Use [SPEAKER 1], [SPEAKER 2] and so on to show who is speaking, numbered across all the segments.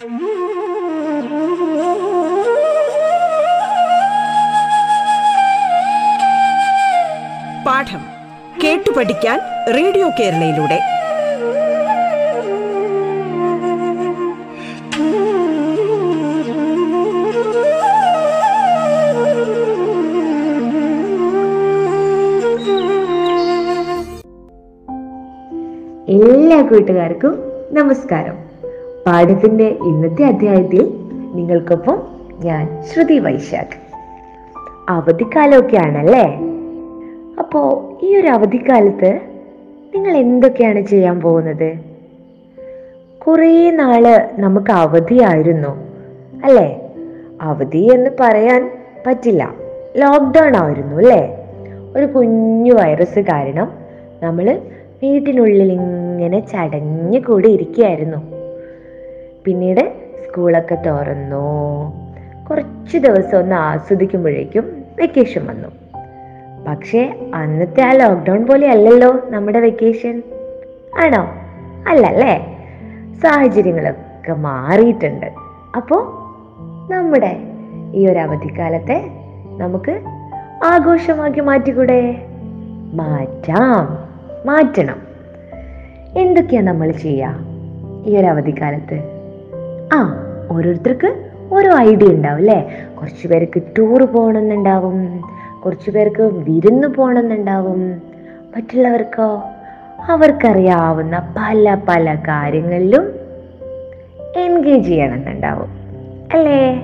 [SPEAKER 1] പാഠം കേട്ടു പഠിക്കാൻ റേഡിയോ കേരളയിലൂടെ.
[SPEAKER 2] എല്ലാ കൂട്ടുകാർക്കും നമസ്കാരം. പാഠത്തിന്റെ ഇന്നത്തെ അധ്യായത്തിൽ നിങ്ങൾക്കൊപ്പം ഞാൻ ശ്രുതി വൈശാഖ്. അവധിക്കാലമൊക്കെ ആണല്ലേ അപ്പോ ഈ ഒരു അവധിക്കാലത്ത് നിങ്ങൾ എന്തൊക്കെയാണ് ചെയ്യാൻ പോകുന്നത്? കുറേ നാൾ നമുക്ക് അവധിയായിരുന്നു അല്ലേ? അവധി എന്ന് പറയാൻ പറ്റില്ല. ലോക്ക്ഡൗൺ ആയിരുന്നു അല്ലേ? ഒരു കുഞ്ഞു വൈറസ് കാരണം നമ്മൾ വീട്ടിനുള്ളിൽ ഇങ്ങനെ ചടഞ്ഞു കൂടി ഇരിക്കുകയായിരുന്നു പിന്നീട് സ്കൂളൊക്കെ തുറന്നു. കുറച്ച് ദിവസം ഒന്ന് ആസ്വദിക്കുമ്പോഴേക്കും വെക്കേഷൻ വന്നു. പക്ഷേ അന്നത്തെ ആ ലോക്ക്ഡൗൺ പോലെ അല്ലല്ലോ നമ്മുടെ വെക്കേഷൻ ആണോ? അല്ലല്ലേ? സാഹചര്യങ്ങളൊക്കെ മാറിയിട്ടുണ്ട്. അപ്പോൾ നമ്മുടെ ഈ ഒരു അവധിക്കാലത്തെ നമുക്ക് ആഘോഷമാക്കി മാറ്റിക്കൂടെ? മാറ്റാം. മാറ്റണം. എന്തൊക്കെയാ നമ്മൾ ചെയ്യുക ഈ ഒരു അവധിക്കാലത്ത്? ആ ഓരോരുത്തർക്ക് ഓരോ ഐഡിയ ഉണ്ടാവും അല്ലേ കുറച്ച് പേർക്ക് ടൂർ പോകണമെന്നുണ്ടാവും. കുറച്ച് പേർക്ക് വിരുന്ന് പോകണമെന്നുണ്ടാവും. മറ്റുള്ളവർക്കോ? അവർക്കറിയാവുന്ന പല പല കാര്യങ്ങളിലും എൻഗേജ് ചെയ്യണമെന്നുണ്ടാവും. അല്ലേ?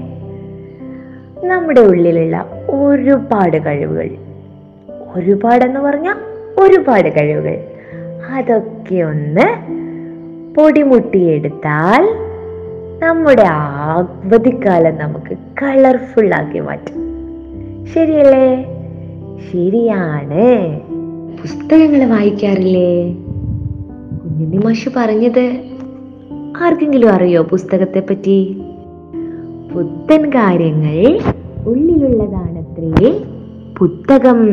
[SPEAKER 2] നമ്മുടെ ഉള്ളിലുള്ള ഒരുപാട് കഴിവുകൾ. ഒരുപാടെന്ന് പറഞ്ഞാൽ ഒരുപാട് കഴിവുകൾ. അതൊക്കെ ഒന്ന് പൊടിമുട്ടിയെടുത്താൽ നമ്മുടെ അവധിക്കാലം നമുക്ക് കളർഫുൾ ആക്കി മാറ്റും. ശരിയല്ലേ? ശരിയാണ്. പുസ്തകങ്ങൾ വായിക്കാറില്ലേ? കുഞ്ഞുണ്ണി മാഷ് പറഞ്ഞത്. ആർക്കെങ്കിലും അറിയോ പുസ്തകത്തെ പറ്റി പുത്തൻ കാര്യങ്ങൾ ഉള്ളിലുള്ളതാണത്രേ പുത്തകം.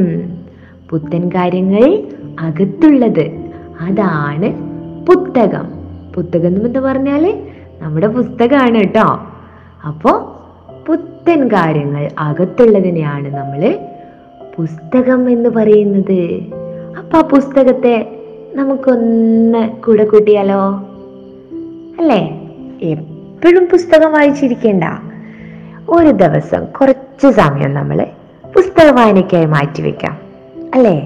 [SPEAKER 2] പുത്തൻ കാര്യങ്ങൾ അകത്തുള്ളത്. അതാണ് പുത്തകം. പുത്തകം എന്ന് പറഞ്ഞാൽ നമ്മുടെ പുസ്തകമാണ് കേട്ടോ. അപ്പോ പുത്തൻ കാര്യങ്ങൾ അകത്തുള്ളതിനെയാണ് നമ്മൾ പുസ്തകം എന്ന് പറയുന്നത്. അപ്പൊ ആ പുസ്തകത്തെ നമുക്കൊന്ന് കൂടെ കൂട്ടിയാലോ? അല്ലേ? എപ്പോഴും പുസ്തകം വായിച്ചിരിക്കേണ്ട. ഒരു ദിവസം കുറച്ച് സമയം നമ്മൾ പുസ്തക വായനയ്ക്കായി മാറ്റിവെക്കാം അല്ലേ?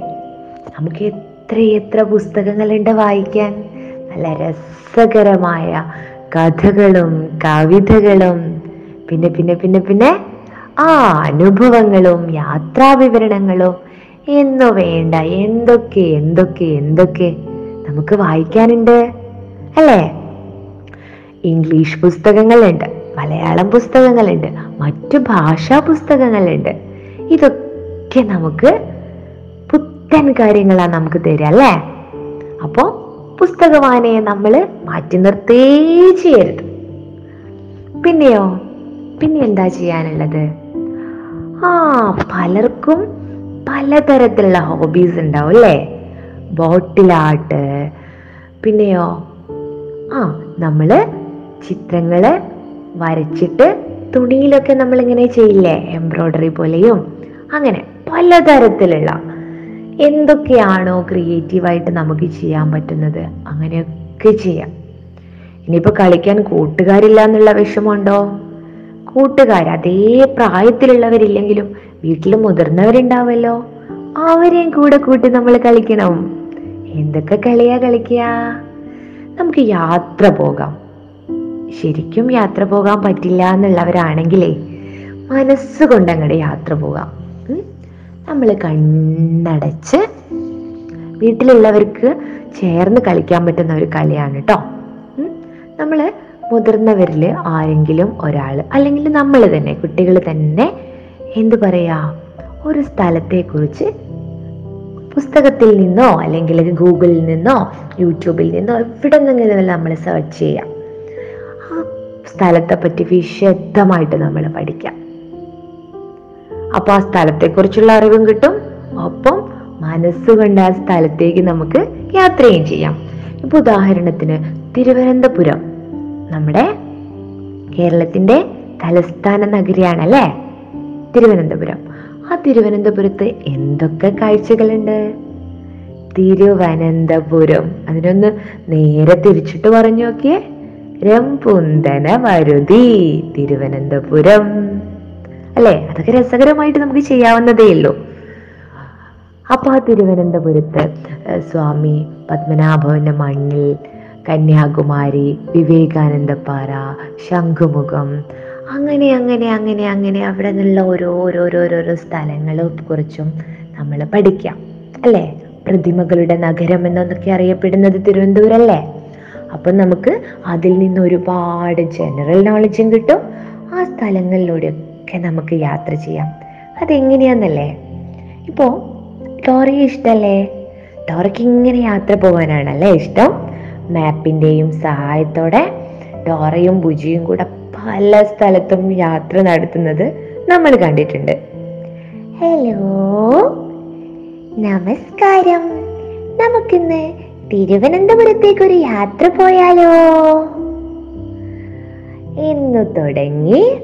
[SPEAKER 2] നമുക്ക് എത്ര എത്ര പുസ്തകങ്ങളുണ്ട് വായിക്കാൻ? നല്ല രസകരമായ കഥകളും കവിതകളും പിന്നെ പിന്നെ പിന്നെ പിന്നെ ആ അനുഭവങ്ങളും യാത്രാവിവരണങ്ങളും എന്നു വേണ്ട എന്തൊക്കെ എന്തൊക്കെ എന്തൊക്കെ നമുക്ക് വായിക്കാനുണ്ട് അല്ലേ? ഇംഗ്ലീഷ് പുസ്തകങ്ങളുണ്ട് മലയാളം പുസ്തകങ്ങളുണ്ട് മറ്റു ഭാഷാ പുസ്തകങ്ങളുണ്ട്. ഇതൊക്കെ നമുക്ക് പുത്തൻ കാര്യങ്ങളാണ് നമുക്ക് തരിക അല്ലേ? അപ്പോ പുസ്തക വായനയെ നമ്മൾ മാറ്റി നിർത്തേ ചെയ്യരുത്. പിന്നെയോ? പിന്നെ എന്താ ചെയ്യാനുള്ളത്? ആ പലർക്കും പലതരത്തിലുള്ള ഹോബീസ് ഉണ്ടാവും അല്ലേ? ബോട്ടിലാട്ട് പിന്നെയോ? ആ നമ്മൾ ചിത്രങ്ങൾ വരച്ചിട്ട് തുണിയിലൊക്കെ നമ്മളിങ്ങനെ ചെയ്യില്ലേ? എംബ്രോയ്ഡറി പോലെയും അങ്ങനെ പലതരത്തിലുള്ള എന്തൊക്കെയാണോ ക്രിയേറ്റീവായിട്ട് നമുക്ക് ചെയ്യാൻ പറ്റുന്നത്? അങ്ങനെയൊക്കെ ചെയ്യാം. ഇനിയിപ്പോൾ കളിക്കാൻ കൂട്ടുകാരില്ല എന്നുള്ള വിഷമമുണ്ടോ? കൂട്ടുകാർ അതേ പ്രായത്തിലുള്ളവരില്ലെങ്കിലും വീട്ടിൽ മുതിർന്നവരുണ്ടാവല്ലോ. അവരെയും കൂടെ കൂട്ടി നമ്മൾ കളിക്കണം. എന്തൊക്കെ കളിയാ കളിക്കുക? നമുക്ക് യാത്ര പോകാം. ശരിക്കും യാത്ര പോകാൻ പറ്റില്ല എന്നുള്ളവരാണെങ്കിലേ മനസ്സുകൊണ്ട് അങ്ങോട്ട് യാത്ര പോകാം. നമ്മൾ കണ്ണടച്ച് വീട്ടിലുള്ളവർക്ക് ചേർന്ന് കളിക്കാൻ പറ്റുന്ന ഒരു കളിയാണ് കേട്ടോ നമ്മൾ മുതിർന്നവരിൽ ആരെങ്കിലും ഒരാൾ അല്ലെങ്കിൽ നമ്മൾ തന്നെ കുട്ടികൾ തന്നെ എന്തു പറയാ ഒരു സ്ഥലത്തെക്കുറിച്ച് പുസ്തകത്തിൽ നിന്നോ അല്ലെങ്കിൽ ഗൂഗിളിൽ നിന്നോ യൂട്യൂബിൽ നിന്നോ എവിടെ നിന്നെങ്കിലും നമ്മൾ സെർച്ച് ചെയ്യാം. ആ സ്ഥലത്തെ പറ്റി വിശദമായിട്ട് നമ്മൾ പഠിക്കാം. അപ്പൊ ആ സ്ഥലത്തെക്കുറിച്ചുള്ള അറിവും കിട്ടും. ഒപ്പം മനസ്സുകൊണ്ട് ആ സ്ഥലത്തേക്ക് നമുക്ക് യാത്രയും ചെയ്യാം. ഇപ്പൊ ഉദാഹരണത്തിന് തിരുവനന്തപുരം. നമ്മുടെ കേരളത്തിന്റെ തലസ്ഥാന നഗരിയാണ് നഗരിയാണല്ലേ? തിരുവനന്തപുരം. ആ തിരുവനന്തപുരത്ത് എന്തൊക്കെ കാഴ്ചകളുണ്ട്? തിരുവനന്തപുരം. അതിനൊന്ന് നേരെ തിരിച്ചിട്ട് പറഞ്ഞു നോക്കിയേ. രംപുന്തന വരുതി തിരുവനന്തപുരം. അല്ലേ? അതൊക്കെ രസകരമായിട്ട് നമുക്ക് ചെയ്യാവുന്നതേ ഉള്ളൂ. അപ്പൊ ആ തിരുവനന്തപുരത്ത് സ്വാമി പത്മനാഭവന്റെ മണ്ണിൽ കന്യാകുമാരി വിവേകാനന്ദപ്പാറ ശംഖുമുഖം അങ്ങനെ അങ്ങനെ അങ്ങനെ അങ്ങനെ അവിടെ നിന്നുള്ള ഓരോരോരോരോരോ സ്ഥലങ്ങളും കുറിച്ചും നമ്മൾ പഠിക്കാം. അല്ലേ? പ്രതിമകളുടെ നഗരം എന്നൊക്കെ അറിയപ്പെടുന്നത് തിരുവനന്തപുരം അല്ലേ? അപ്പം നമുക്ക് അതിൽ നിന്ന് ഒരുപാട് ജനറൽ നോളജും കിട്ടും. ആ സ്ഥലങ്ങളിലൂടെയൊക്കെ നമുക്ക് യാത്ര ചെയ്യാം. അതെങ്ങനെയാന്നല്ലേ? ഇപ്പോൾ ഡോറയ്ക്ക് ഇഷ്ടമല്ലേ ഡോറയ്ക്ക് ഇങ്ങനെ യാത്ര പോകാനാണല്ലേ ഇഷ്ടം? മാപ്പിന്റെയും സഹായത്തോടെ ഡോറയും ബുജിയും കൂടെ പല സ്ഥലത്തും യാത്ര നടത്തുന്നത് നമ്മൾ കണ്ടിട്ടുണ്ട്. ഹലോ? നമസ്കാരം. നമുക്കിന്ന് തിരുവനന്തപുരത്തേക്ക് ഒരു യാത്ര പോയാലോ? എന്നു തുടങ്ങി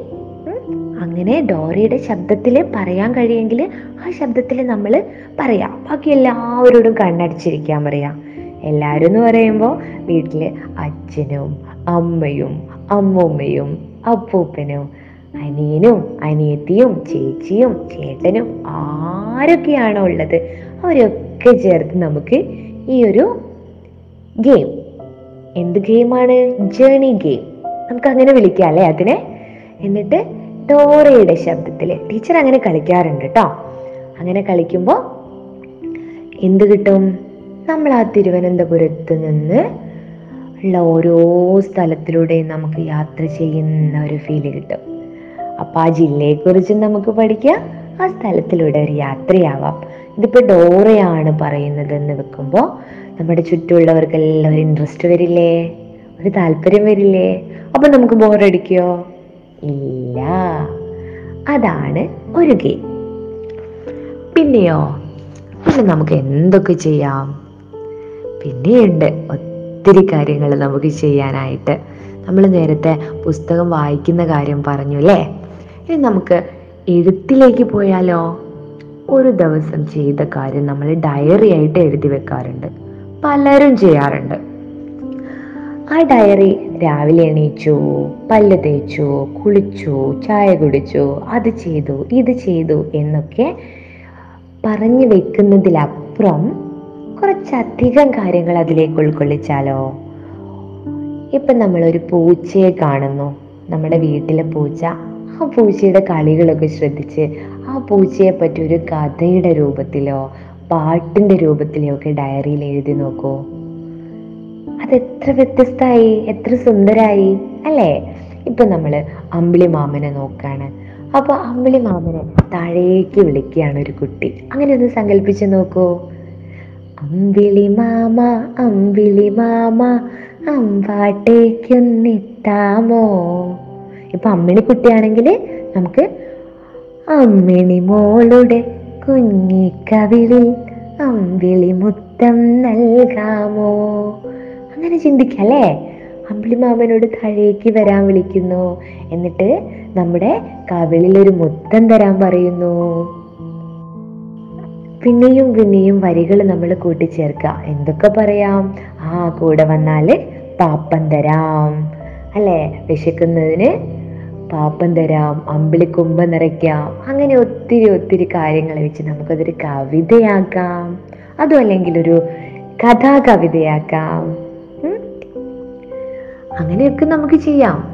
[SPEAKER 2] അങ്ങനെ ഡോറയുടെ ശബ്ദത്തിൽ പറയാൻ കഴിയെങ്കിൽ ആ ശബ്ദത്തിൽ നമ്മൾ പറയാം. ബാക്കി എല്ലാവരോടും കണ്ണടിച്ചിരിക്കാൻ പറയാം. എല്ലാവരും എന്ന് പറയുമ്പോൾ വീട്ടിൽ അച്ഛനും അമ്മയും അമ്മൂമ്മയും അപ്പൂപ്പനും അനിയനും അനിയത്തിയും ചേച്ചിയും ചേട്ടനും ആരൊക്കെയാണോ ഉള്ളത് അവരൊക്കെ ചേർത്ത് നമുക്ക് ഈ ഒരു ഗെയിം. എന്ത് ഗെയിമാണ്? Journey game. നമുക്ക് അങ്ങനെ വിളിക്കാം അല്ലേ അതിനെ? എന്നിട്ട് ഡോറയുടെ ശബ്ദത്തിൽ ടീച്ചർ അങ്ങനെ കളിക്കാറുണ്ട് കേട്ടോ അങ്ങനെ കളിക്കുമ്പോൾ എന്ത് കിട്ടും? നമ്മൾ ആ തിരുവനന്തപുരത്ത് നിന്ന് ഉള്ള ഓരോ സ്ഥലത്തിലൂടെയും നമുക്ക് യാത്ര ചെയ്യുന്ന ഒരു ഫീൽ കിട്ടും. അപ്പൊ ആ ജില്ലയെക്കുറിച്ചും നമുക്ക് പഠിക്കാം. ആ സ്ഥലത്തിലൂടെ ഒരു യാത്രയാവാം. ഇതിപ്പോ ഡോറയാണ് പറയുന്നത് എന്ന് വെക്കുമ്പോൾ നമ്മുടെ ചുറ്റുമുള്ളവർക്കെല്ലാം ഒരു ഇൻട്രസ്റ്റ് വരില്ലേ? ഒരു താല്പര്യം വരില്ലേ? അപ്പൊ നമുക്ക് ബോറടിക്കോ ഇല്ല. അതാണ് ഒരു ഗെയിം. പിന്നെയോ? പിന്നെ നമുക്ക് എന്തൊക്കെ ചെയ്യാം? പിന്നെയുണ്ട് ഒത്തിരി കാര്യങ്ങൾ നമുക്ക് ചെയ്യാനായിട്ട്. നമ്മൾ നേരത്തെ പുസ്തകം വായിക്കുന്ന കാര്യം പറഞ്ഞു അല്ലേ? ഇനി നമുക്ക് എഴുത്തിലേക്ക് പോയാലോ? ഒരു ദിവസം ചെയ്ത കാര്യം നമ്മൾ ഡയറി ആയിട്ട് എഴുതി വെക്കാറുണ്ട്. പലരും ചെയ്യാറുണ്ട്. ആ ഡയറി രാവിലെ എണീച്ചു പല്ല് തേച്ചു കുളിച്ചു ചായ കുടിച്ചു അത് ചെയ്തു ഇത് ചെയ്തു എന്നൊക്കെ പറഞ്ഞു വെക്കുന്നതിലപ്പുറം കുറച്ചധികം കാര്യങ്ങൾ അതിലേക്ക് ഉൾക്കൊള്ളിച്ചാലോ? ഇപ്പം നമ്മളൊരു പൂച്ചയെ കാണുന്നു. നമ്മുടെ വീട്ടിലെ പൂച്ച ആ പൂച്ചയുടെ കളികളൊക്കെ ശ്രദ്ധിച്ച് ആ പൂച്ചയെ പറ്റി ഒരു കഥയുടെ രൂപത്തിലോ പാട്ടിന്റെ രൂപത്തിലോ ഒക്കെ ഡയറിയിൽ എഴുതി നോക്കൂ. അത് എത്ര വ്യത്യസ്തമായി എത്ര സുന്ദരായി അല്ലേ? ഇപ്പൊ നമ്മൾ അമ്പിളി മാമനെ നോക്കാണ്. അപ്പൊ അമ്പിളി മാമനെ താഴേക്ക് വിളിക്കുകയാണ് ഒരു കുട്ടി. അങ്ങനെ ഒന്ന് സങ്കല്പിച്ച് നോക്കൂ. അമ്പിളി മാമ അമ്പിളി മാമ അമ്പാട്ടേക്കൊന്നിത്താമോ ഇപ്പൊ അമ്മിണി കുട്ടിയാണെങ്കിൽ നമുക്ക് അമ്മിണി മോളുടെ കുഞ്ഞിക്കവിളിൽ അമ്പിളി മുത്തം നൽകാമോ? അങ്ങനെ ചിന്തിക്കല്ലേ? അമ്പിളി അമ്പിളിമാമനോട് താഴേക്ക് വരാൻ വിളിക്കുന്നു. എന്നിട്ട് നമ്മുടെ കവിളിൽ ഒരു മുത്തം തരാൻ പറയുന്നു. പിന്നെയും പിന്നെയും വരികൾ നമ്മൾ കൂട്ടിച്ചേർക്കുക. എന്തൊക്കെ പറയാം? ആ കൂടെ വന്നാൽ പാപ്പം തരാം. അല്ലേ? വിശക്കുന്നതിന് പാപ്പം തരാം അമ്പിളി കുമ്പ നിറയ്ക്കാം. അങ്ങനെ ഒത്തിരി ഒത്തിരി കാര്യങ്ങൾ വെച്ച് നമുക്കതൊരു കവിതയാക്കാം. അതും അല്ലെങ്കിൽ ഒരു കഥാകവിതയാക്കാം? അങ്ങനെയൊക്കെ നമുക്ക് ചെയ്യാം.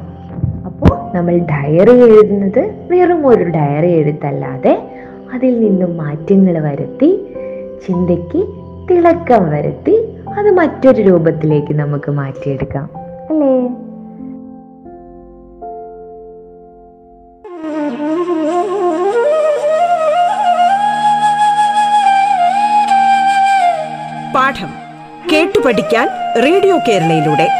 [SPEAKER 2] അപ്പോൾ നമ്മൾ ഡയറി എഴുതുന്നത് വെറും ഒരു ഡയറി എഴുത്തല്ലാതെ അതിൽ നിന്നും മാറ്റങ്ങൾ വരുത്തി ചിന്തയ്ക്ക് തിളക്കം വരുത്തി അത് മറ്റൊരു രൂപത്തിലേക്ക് നമുക്ക് മാറ്റിയെടുക്കാം. അല്ലേ?
[SPEAKER 1] പാഠം കേട്ടു പഠിക്കാൻ റേഡിയോ കേരളയിലൂടെ.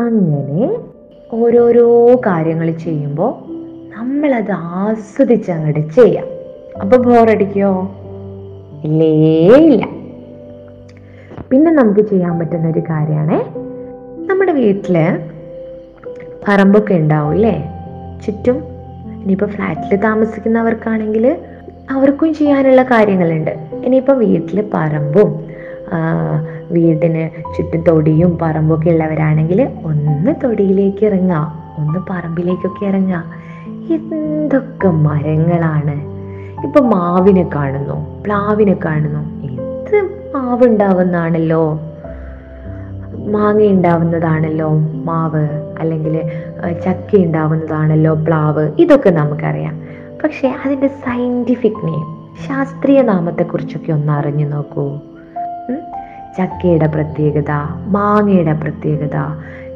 [SPEAKER 2] അങ്ങനെ ഓരോരോ കാര്യങ്ങൾ ചെയ്യുമ്പോൾ നമ്മളത് ആസ്വദിച്ച് അങ്ങോട്ട് ചെയ്യാം. അപ്പൊ ബോറടിക്കോ? ഇല്ലേ ഇല്ല. പിന്നെ നമുക്ക് ചെയ്യാൻ പറ്റുന്ന ഒരു കാര്യമാണ് നമ്മുടെ വീട്ടിൽ പറമ്പൊക്കെ ഉണ്ടാവും അല്ലേ ചുറ്റും ഇനിയിപ്പോൾ ഫ്ലാറ്റിൽ താമസിക്കുന്നവർക്കാണെങ്കിൽ അവർക്കും ചെയ്യാനുള്ള കാര്യങ്ങളുണ്ട്. ഇനിയിപ്പോൾ വീട്ടിൽ പറമ്പും വീടിന് ചുറ്റും തൊടിയും പറമ്പൊക്കെ ഉള്ളവരാണെങ്കിൽ ഒന്ന് തൊടിയിലേക്ക് ഇറങ്ങുക ഒന്ന് പറമ്പിലേക്കൊക്കെ ഇറങ്ങുക എന്തൊക്കെ മരങ്ങളാണ്. ഇപ്പം മാവിനെ കാണുന്നു പ്ലാവിനെ കാണുന്നു. ഇത് മാവ് ഉണ്ടാവുന്നതാണല്ലോ മാങ്ങ ഉണ്ടാവുന്നതാണല്ലോ മാവ്. അല്ലെങ്കിൽ ചക്ക ഉണ്ടാവുന്നതാണല്ലോ പ്ലാവ്. ഇതൊക്കെ നമുക്കറിയാം. പക്ഷെ അതിന്റെ സയന്റിഫിക് നെയിം ശാസ്ത്രീയ നാമത്തെക്കുറിച്ചൊക്കെ ഒന്ന് അറിഞ്ഞു നോക്കൂ? ചക്കയുടെ പ്രത്യേകത മാങ്ങയുടെ പ്രത്യേകത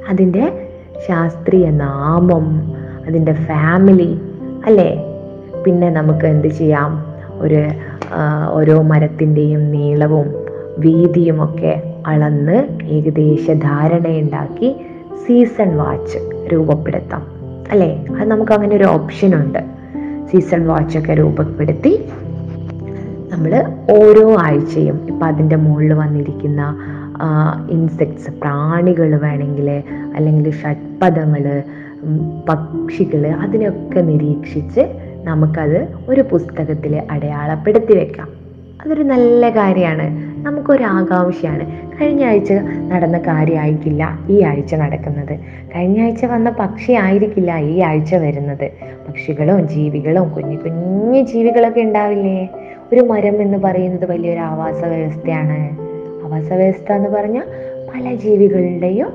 [SPEAKER 2] അതിന്റെ ശാസ്ത്രീയ നാമം അതിന്റെ ഫാമിലി അല്ലേ? പിന്നെ നമുക്ക് എന്ത് ചെയ്യാം? ഒരു ഓരോ മരത്തിന്റെയും നീളവും വീതിയുമൊക്കെ അളന്ന് ഏകദേശ ധാരണയുണ്ടാക്കി സീസൺ വാച്ച് രൂപപ്പെടുത്താം. അല്ലേ? അത് നമുക്ക് അങ്ങനെ ഒരു ഓപ്ഷൻ ഉണ്ട്. സീസൺ വാച്ചൊക്കെ രൂപപ്പെടുത്തി നമ്മൾ ഓരോ ആഴ്ചയും ഇപ്പം അതിന്റെ മുകളിൽ വന്നിരിക്കുന്ന ഇൻസെക്ട്സ് പ്രാണികൾ വേണമെങ്കിൽ അല്ലെങ്കിൽ ഷഡ്പദങ്ങൾ പക്ഷികൾ അതിനൊക്കെ നിരീക്ഷിച്ച് നമുക്കത് ഒരു പുസ്തകത്തിൽ അടയാളപ്പെടുത്തി വെക്കാം. അതൊരു നല്ല കാര്യമാണ്. നമുക്കൊരു ആകാംക്ഷയാണ് കഴിഞ്ഞ ആഴ്ച നടന്ന കാര്യമായിരിക്കില്ല ഈ ആഴ്ച നടക്കുന്നത്. കഴിഞ്ഞ ആഴ്ച വന്ന പക്ഷി ആയിരിക്കില്ല ഈ ആഴ്ച വരുന്നത്. പക്ഷികളും ജീവികളും കുഞ്ഞു കുഞ്ഞു ജീവികളൊക്കെ ഉണ്ടാവില്ലേ? ഒരു മരം എന്ന് പറയുന്നത് വലിയൊരു ആവാസ വ്യവസ്ഥയാണ്. ആവാസ വ്യവസ്ഥ എന്ന് പറഞ്ഞാൽ പല ജീവികളുടെയും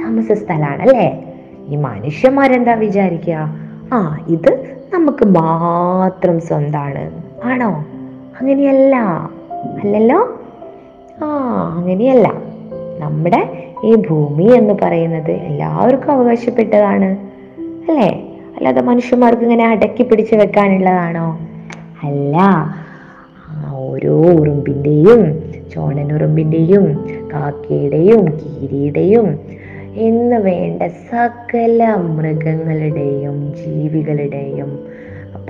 [SPEAKER 2] താമസ സ്ഥലമാണ് അല്ലേ? ഈ മനുഷ്യന്മാരെന്താ വിചാരിക്കുക? ആ ഇത് നമുക്ക് മാത്രം സ്വന്താണ്. ആണോ? അങ്ങനെയല്ല. അല്ലല്ലോ? ആ അങ്ങനെയല്ല. നമ്മുടെ ഈ ഭൂമി എന്ന് പറയുന്നത് എല്ലാവർക്കും അവകാശപ്പെട്ടതാണ്. അല്ലേ? അല്ലാതെ മനുഷ്യന്മാർക്ക് ഇങ്ങനെ അടക്കി പിടിച്ച് വെക്കാനുള്ളതാണോ? അല്ല. ഓരോ ഉറുമ്പിന്റെയും ചോണനുറുമ്പിന്റെയും കാക്കയുടെയും കീരിയുടെയും എന്ന് വേണ്ട സകല മൃഗങ്ങളുടെയും ജീവികളുടെയും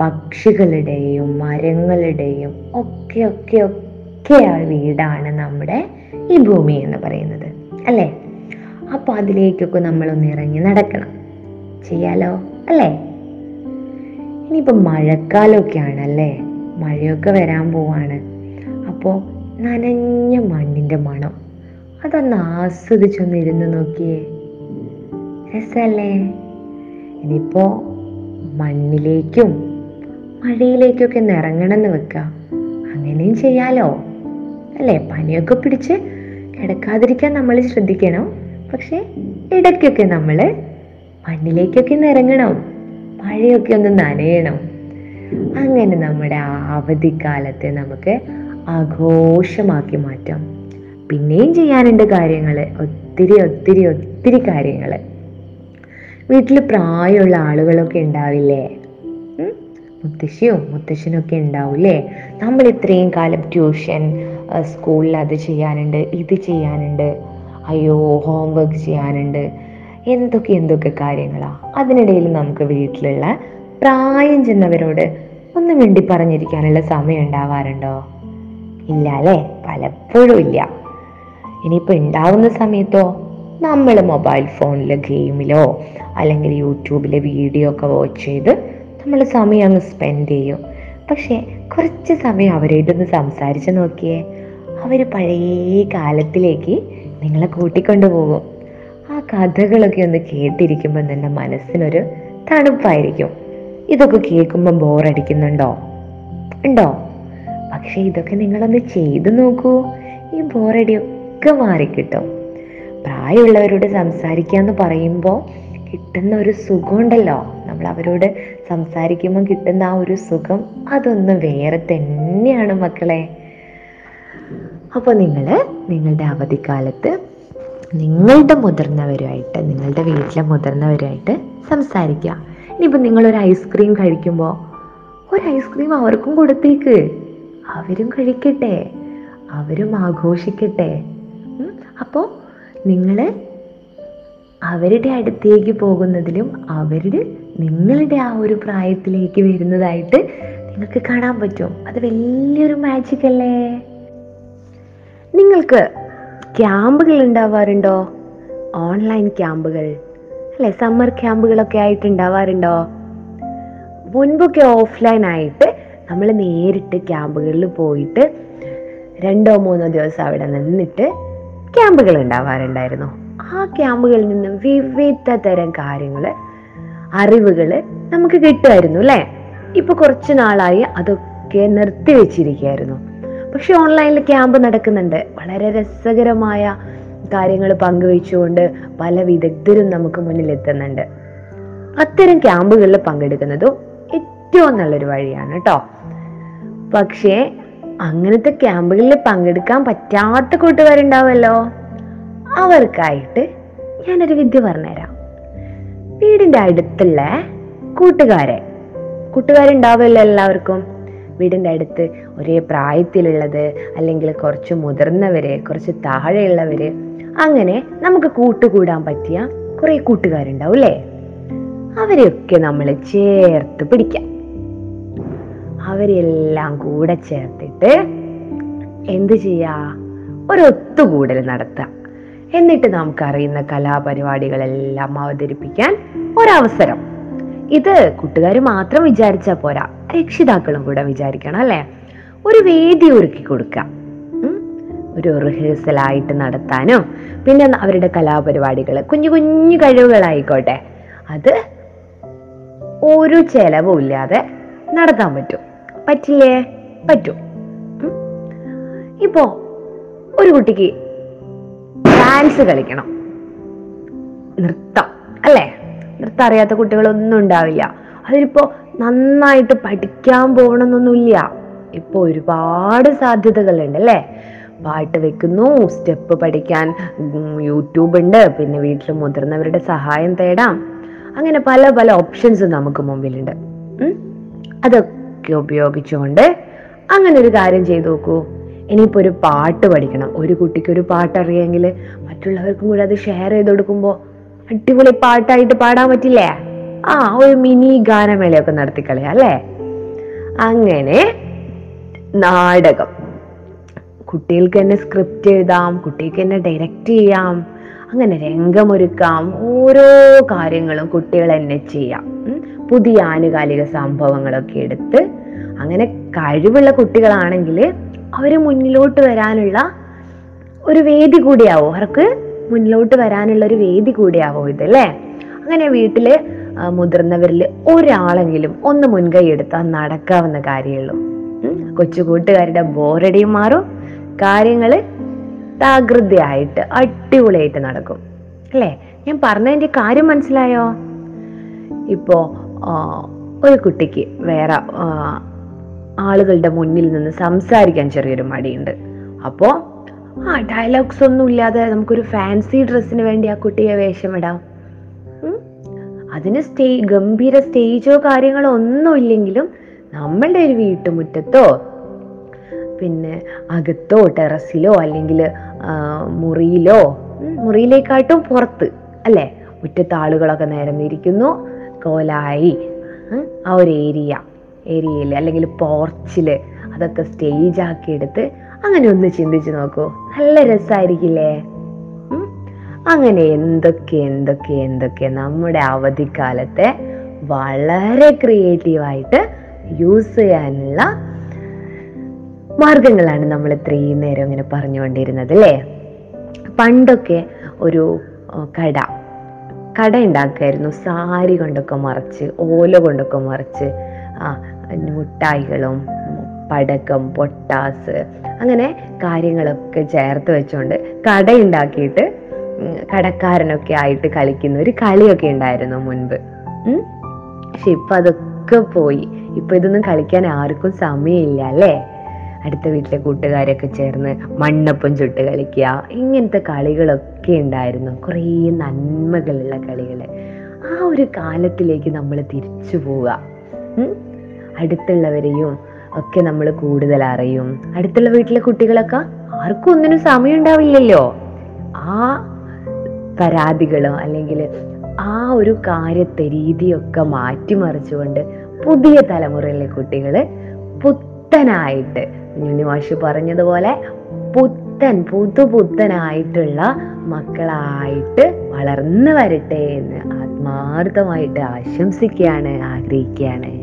[SPEAKER 2] പക്ഷികളുടെയും മരങ്ങളുടെയും ഒക്കെ ഒക്കെ ഒക്കെ ആ വീടാണ് നമ്മുടെ ഈ ഭൂമി എന്ന് പറയുന്നത് അല്ലേ? അപ്പൊ അതിലേക്കൊക്കെ നമ്മളൊന്ന് ഇറങ്ങി നടക്കണം. ചെയ്യാലോ അല്ലേ? ഇനിയിപ്പോൾ മഴക്കാലമൊക്കെയാണ് അല്ലേ മഴയൊക്കെ വരാൻ പോവാണ്. അപ്പോൾ നനഞ്ഞ മണ്ണിന്റെ മണം അതൊന്ന് ആസ്വദിച്ചൊന്ന് ഇരുന്ന് നോക്കിയേ. രസല്ലേ? ഇനിയിപ്പോൾ മണ്ണിലേക്കും മഴയിലേക്കൊക്കെ ഒന്ന് ഇറങ്ങണമെന്ന് വെക്കുക അങ്ങനെയും ചെയ്യാലോ. അല്ലേ? പനിയൊക്കെ പിടിച്ച് കിടക്കാതിരിക്കാൻ നമ്മൾ ശ്രദ്ധിക്കണം. പക്ഷെ ഇടയ്ക്കൊക്കെ നമ്മൾ മണ്ണിലേക്കൊക്കെ ഒന്ന് ഇറങ്ങണം. മഴയൊക്കെ ഒന്ന് നനയണം. അങ്ങനെ നമ്മുടെ ആ അവധിക്കാലത്തെ നമുക്ക് ആഘോഷമാക്കി മാറ്റാം. പിന്നെയും ചെയ്യാനുണ്ട് കാര്യങ്ങൾ. ഒത്തിരി ഒത്തിരി ഒത്തിരി കാര്യങ്ങൾ. വീട്ടിൽ പ്രായമുള്ള ആളുകളൊക്കെ ഉണ്ടാവില്ലേ? മുത്തശ്ശിയോ മുത്തശ്ശനൊക്കെ ഉണ്ടാവില്ലേ? നമ്മൾ ഇത്രയും കാലം ട്യൂഷൻ സ്കൂളിൽ അത് ചെയ്യാനുണ്ട് ഇത് ചെയ്യാനുണ്ട് അയ്യോ ഹോംവർക്ക് ചെയ്യാനുണ്ട് എന്തൊക്കെ എന്തൊക്കെ കാര്യങ്ങളാ? അതിനിടയിൽ നമുക്ക് വീട്ടിലുള്ള പ്രായം ചെന്നവരോട് ഒന്ന് മിണ്ടി പറഞ്ഞിരിക്കാനുള്ള സമയം ഉണ്ടാവാറുണ്ടോ? ഇല്ല അല്ലേ? പലപ്പോഴും ഇല്ല. ഇനിയിപ്പോൾ ഉണ്ടാവുന്ന സമയത്തോ നമ്മൾ മൊബൈൽ ഫോണിലെ ഗെയിമിലോ അല്ലെങ്കിൽ യൂട്യൂബിലെ വീഡിയോ ഒക്കെ വാച്ച് ചെയ്ത് നമ്മൾ സമയം അങ്ങ് സ്പെൻഡ് ചെയ്യും. പക്ഷേ കുറച്ച് സമയം അവരായിട്ടൊന്ന് സംസാരിച്ച് നോക്കിയേ. അവർ പഴയ കാലത്തിലേക്ക് നിങ്ങളെ കൂട്ടിക്കൊണ്ടു പോകും. ആ കഥകളൊക്കെ ഒന്ന് കേട്ടിരിക്കുമ്പോൾ തന്നെ മനസ്സിനൊരു തണുപ്പായിരിക്കും. ഇതൊക്കെ കേൾക്കുമ്പോൾ ബോറടിക്കുന്നുണ്ടോ ഉണ്ടോ? പക്ഷേ ഇതൊക്കെ നിങ്ങളൊന്ന് ചെയ്തു നോക്കൂ. ഈ ബോറടിയൊക്കെ മാറിക്കിട്ടും. പ്രായമുള്ളവരോട് സംസാരിക്കുക എന്ന് പറയുമ്പോൾ കിട്ടുന്ന ഒരു സുഖമുണ്ടല്ലോ. നമ്മൾ അവരോട് സംസാരിക്കുമ്പോൾ കിട്ടുന്ന ആ ഒരു സുഖം അതൊന്ന് വേറെ തന്നെയാണ് മക്കളെ. അപ്പോൾ നിങ്ങൾ നിങ്ങളുടെ അവധിക്കാലത്ത് നിങ്ങളുടെ മുതിർന്നവരുമായിട്ട് നിങ്ങളുടെ വീട്ടിലെ മുതിർന്നവരുമായിട്ട് സംസാരിക്കുക. ഇനിയിപ്പോൾ നിങ്ങളൊരു ഐസ്ക്രീം കഴിക്കുമ്പോൾ ഒരു ഐസ്ക്രീം അവർക്കും കൊടുത്തേക്ക്. അവരും കഴിക്കട്ടെ അവരും ആഘോഷിക്കട്ടെ. അപ്പോൾ നിങ്ങൾ അവരുടെ അടുത്തേക്ക് പോകുന്നതിലും അവരുടെ നിങ്ങളുടെ ആ ഒരു പ്രായത്തിലേക്ക് വരുന്നതായിട്ട് നിങ്ങൾക്ക് കാണാൻ പറ്റും. അത് വലിയൊരു മാജിക് അല്ലേ? നിങ്ങൾക്ക് ക്യാമ്പുകൾ ഉണ്ടാവാറുണ്ടോ? ഓൺലൈൻ ക്യാമ്പുകൾ. അല്ലെ സമ്മർ ക്യാമ്പുകളൊക്കെ ആയിട്ട് ഉണ്ടാവാറുണ്ടോ? മുൻപൊക്കെ ഓഫ്ലൈൻ ആയിട്ട് നമ്മൾ നേരിട്ട് ക്യാമ്പുകളിൽ പോയിട്ട് രണ്ടോ മൂന്നോ ദിവസം അവിടെ നിന്നിട്ട് ക്യാമ്പുകൾ ഉണ്ടാവാറുണ്ടായിരുന്നു. ആ ക്യാമ്പുകളിൽ നിന്നും വിവിധ തരം കാര്യങ്ങൾ അറിവുകൾ നമുക്ക് കിട്ടുമായിരുന്നു അല്ലേ? ഇപ്പൊ കുറച്ച് നാളായി അതൊക്കെ നിർത്തി വെച്ചിരിക്കുകയായിരുന്നു. പക്ഷെ ഓൺലൈനിൽ ക്യാമ്പ് നടക്കുന്നുണ്ട്. വളരെ രസകരമായ കാര്യങ്ങൾ പങ്കുവെച്ചുകൊണ്ട് പല വിദഗ്ധരും നമുക്ക് മുന്നിൽ എത്തുന്നുണ്ട് അത്തരം ക്യാമ്പുകളിൽ പങ്കെടുക്കുന്നതും ഏറ്റവും നല്ലൊരു വഴിയാണ് കേട്ടോ പക്ഷേ അങ്ങനത്തെ ക്യാമ്പുകളിൽ പങ്കെടുക്കാൻ പറ്റാത്ത കൂട്ടുകാരുണ്ടാവുമല്ലോ അവർക്കായിട്ട് ഞാനൊരു വിദ്യ പറഞ്ഞുതരാം. വീടിന്റെ അടുത്തുള്ള കൂട്ടുകാരെ. കൂട്ടുകാരുണ്ടാവുമല്ലോ എല്ലാവർക്കും. വീടിന്റെ അടുത്ത് ഒരേ പ്രായത്തിലുള്ളത് അല്ലെങ്കിൽ കുറച്ച് മുതിർന്നവര് കുറച്ച് താഴെയുള്ളവര്. അങ്ങനെ നമുക്ക് കൂട്ടുകൂടാൻ പറ്റിയ കുറെ കൂട്ടുകാരുണ്ടാവും അല്ലേ? അവരെയൊക്കെ നമ്മൾ ചേർത്ത് പിടിക്കാം. അവരെല്ലാം കൂടെ ചേർത്തിട്ട് എന്ത് ചെയ്യാ? ഒരു ഒത്തുകൂടൽ നടത്താം. എന്നിട്ട് നമുക്കറിയുന്ന കലാപരിപാടികളെല്ലാം അവതരിപ്പിക്കാൻ ഒരവസരം. ഇത് കൂട്ടുകാർ മാത്രം വിചാരിച്ചാൽ പോരാ. രക്ഷിതാക്കളും കൂടെ വിചാരിക്കണം അല്ലേ? ഒരു വേദി ഒരുക്കി കൊടുക്കുക ഒരു റിഹേഴ്സലായിട്ട് നടത്താനും പിന്നെ അവരുടെ കലാപരിപാടികൾ കുഞ്ഞു കുഞ്ഞു കഴിവുകളായിക്കോട്ടെ. അത് ഒരു ചെലവും ഇല്ലാതെ നടത്താൻ പറ്റും. പറ്റില്ലേ? പറ്റും? ഇപ്പോ ഒരു കുട്ടിക്ക് ഡാൻസ് കളിക്കണം. നൃത്തം അല്ലേ? നൃത്തം അറിയാത്ത കുട്ടികളൊന്നും ഉണ്ടാവില്ല. അതിനിപ്പോ നന്നായിട്ട് പഠിക്കാൻ പോകണമെന്നൊന്നുമില്ല. ഇപ്പൊ ഒരുപാട് സാധ്യതകളുണ്ട് അല്ലേ? പാട്ട് വെക്കുന്നു സ്റ്റെപ്പ് പഠിക്കാൻ യൂട്യൂബ് ഉണ്ട് പിന്നെ വീട്ടിൽ മുതിർന്നവരുടെ സഹായം തേടാം. അങ്ങനെ പല പല ഓപ്ഷൻസ് നമുക്ക് മുമ്പിലുണ്ട്. അതൊക്കെ ഉപയോഗിച്ചുകൊണ്ട് അങ്ങനെ ഒരു കാര്യം ചെയ്തു നോക്കൂ. ഇനിയിപ്പോ ഒരു പാട്ട് പഠിക്കണം. ഒരു കുട്ടിക്ക് ഒരു പാട്ട് മറ്റുള്ളവർക്കും കൂടെ അത് ഷെയർ ചെയ്ത് കൊടുക്കുമ്പോൾ അടിപൊളി പാട്ടായിട്ട് പാടാൻ പറ്റില്ലേ? ആ ഒരു മിനി ഗാനമേളയൊക്കെ നടത്തിക്കളയാ അല്ലേ? അങ്ങനെ നാടകം. കുട്ടികൾക്ക് തന്നെ സ്ക്രിപ്റ്റ് എഴുതാം കുട്ടികൾക്ക് തന്നെ ഡയറക്റ്റ് ചെയ്യാം അങ്ങനെ രംഗമൊരുക്കാം ഓരോ കാര്യങ്ങളും കുട്ടികൾ തന്നെ ചെയ്യാം. പുതിയ ആനുകാലിക സംഭവങ്ങളൊക്കെ എടുത്ത് അങ്ങനെ കഴിവുള്ള കുട്ടികളാണെങ്കിൽ അവർ മുന്നിലോട്ട് വരാനുള്ള ഒരു വേദി കൂടിയാവോ? അവർക്ക് മുന്നിലോട്ട് വരാനുള്ള ഒരു വേദി കൂടിയാവോ ഇതല്ലേ അങ്ങനെ വീട്ടിൽ മുതിർന്നവരിൽ ഒരാളെങ്കിലും ഒന്ന് മുൻകൈ എടുത്താൽ നടക്കാവുന്ന കാര്യമുള്ളൂ. കൊച്ചു കൂട്ടുകാരുടെ ബോറടിയും മാറും. കാര്യങ്ങൾ താകൃതയായിട്ട് അടിപൊളിയായിട്ട് നടക്കും. അല്ലേ? ഞാൻ പറഞ്ഞതിന്റെ കാര്യം മനസ്സിലായോ? ഇപ്പോൾ ഒരു കുട്ടിക്ക് വേറെ ആളുകളുടെ മുന്നിൽ നിന്ന് സംസാരിക്കാൻ ചെറിയൊരു മടിയുണ്ട്. അപ്പോ ആ ഡയലോഗ്സ് ഒന്നും ഇല്ലാതെ നമുക്കൊരു ഫാൻസി ഡ്രസ്സിന് വേണ്ടി ആ കുട്ടിയെ വേഷമിടാം. അതിന് സ്റ്റേ ഗംഭീര സ്റ്റേജോ കാര്യങ്ങളോ ഒന്നും ഇല്ലെങ്കിലും നമ്മളുടെ ഒരു വീട്ടുമുറ്റത്തോ പിന്നെ അകത്തോ ടെറസിലോ അല്ലെങ്കിൽ മുറിയിലോ മുറിയിലേക്കാട്ടും പുറത്ത് അല്ലേ? മുറ്റത്ത് ആളുകളൊക്കെ നിരന്നിരിക്കുന്നു കോലായി ആ ഒരു ഏരിയ. ഏരിയയിൽ അല്ലെങ്കിൽ പോർച്ചിൽ അതൊക്കെ സ്റ്റേജ് ആക്കി എടുത്ത് അങ്ങനെ ഒന്ന് ചിന്തിച്ചു നോക്കൂ. നല്ല രസമായിരിക്കില്ലേ അങ്ങനെ എന്തൊക്കെ എന്തൊക്കെ എന്തൊക്കെ നമ്മുടെ അവധിക്കാലത്തെ വളരെ ക്രിയേറ്റീവായിട്ട് യൂസ് ചെയ്യാനുള്ള മാർഗങ്ങളാണ് നമ്മൾ ഇത്രയും നേരം ഇങ്ങനെ പറഞ്ഞുകൊണ്ടിരുന്നത് അല്ലേ? പണ്ടൊക്കെ ഒരു കട. കട ഉണ്ടാക്കുമായിരുന്നു സാരി കൊണ്ടൊക്കെ മറിച്ച് ഓല കൊണ്ടൊക്കെ മറിച്ച് ആ മുട്ടായികളും പടക്കം പൊട്ടാസ് അങ്ങനെ കാര്യങ്ങളൊക്കെ ചേർത്ത് വെച്ചുകൊണ്ട് കട ഉണ്ടാക്കിയിട്ട് കടക്കാരനൊക്കെ ആയിട്ട് കളിക്കുന്ന ഒരു കളിയൊക്കെ ഉണ്ടായിരുന്നു മുൻപ്. പക്ഷെ ഇപ്പൊ അതൊക്കെ പോയി. ഇപ്പൊ ഇതൊന്നും കളിക്കാൻ ആർക്കും സമയമില്ല അല്ലേ? അടുത്ത വീട്ടിലെ കൂട്ടുകാരൊക്കെ ചേർന്ന് മണ്ണപ്പം ചുട്ട് കളിക്കുക ഇങ്ങനത്തെ കളികളൊക്കെ ഉണ്ടായിരുന്നു. കുറേ നന്മകളുള്ള കളികൾ ആ ഒരു കാലത്തിലേക്ക് നമ്മൾ തിരിച്ചു പോവുക? അടുത്തുള്ളവരെയും ഒക്കെ നമ്മൾ കൂടുതൽ അറിയും. അടുത്തുള്ള വീട്ടിലെ കുട്ടികളൊക്കെ ആർക്കും ഒന്നിനും സമയം ഉണ്ടാവില്ലല്ലോ. ആ പരാതികളോ അല്ലെങ്കിൽ ആ ഒരു കാര്യത്തെ രീതിയൊക്കെ മാറ്റിമറിച്ചുകൊണ്ട് പുതിയ തലമുറയിലെ കുട്ടികൾ പുത്തനായിട്ട് കുഞ്ഞുണ്ണി പറഞ്ഞതുപോലെ പുത്തൻ പുതു പുത്തനായിട്ടുള്ള മക്കളായിട്ട് വളർന്നു വരട്ടെ എന്ന് ആത്മാർത്ഥമായിട്ട് ആശംസിക്കുകയാണ് ആഗ്രഹിക്കുകയാണ്.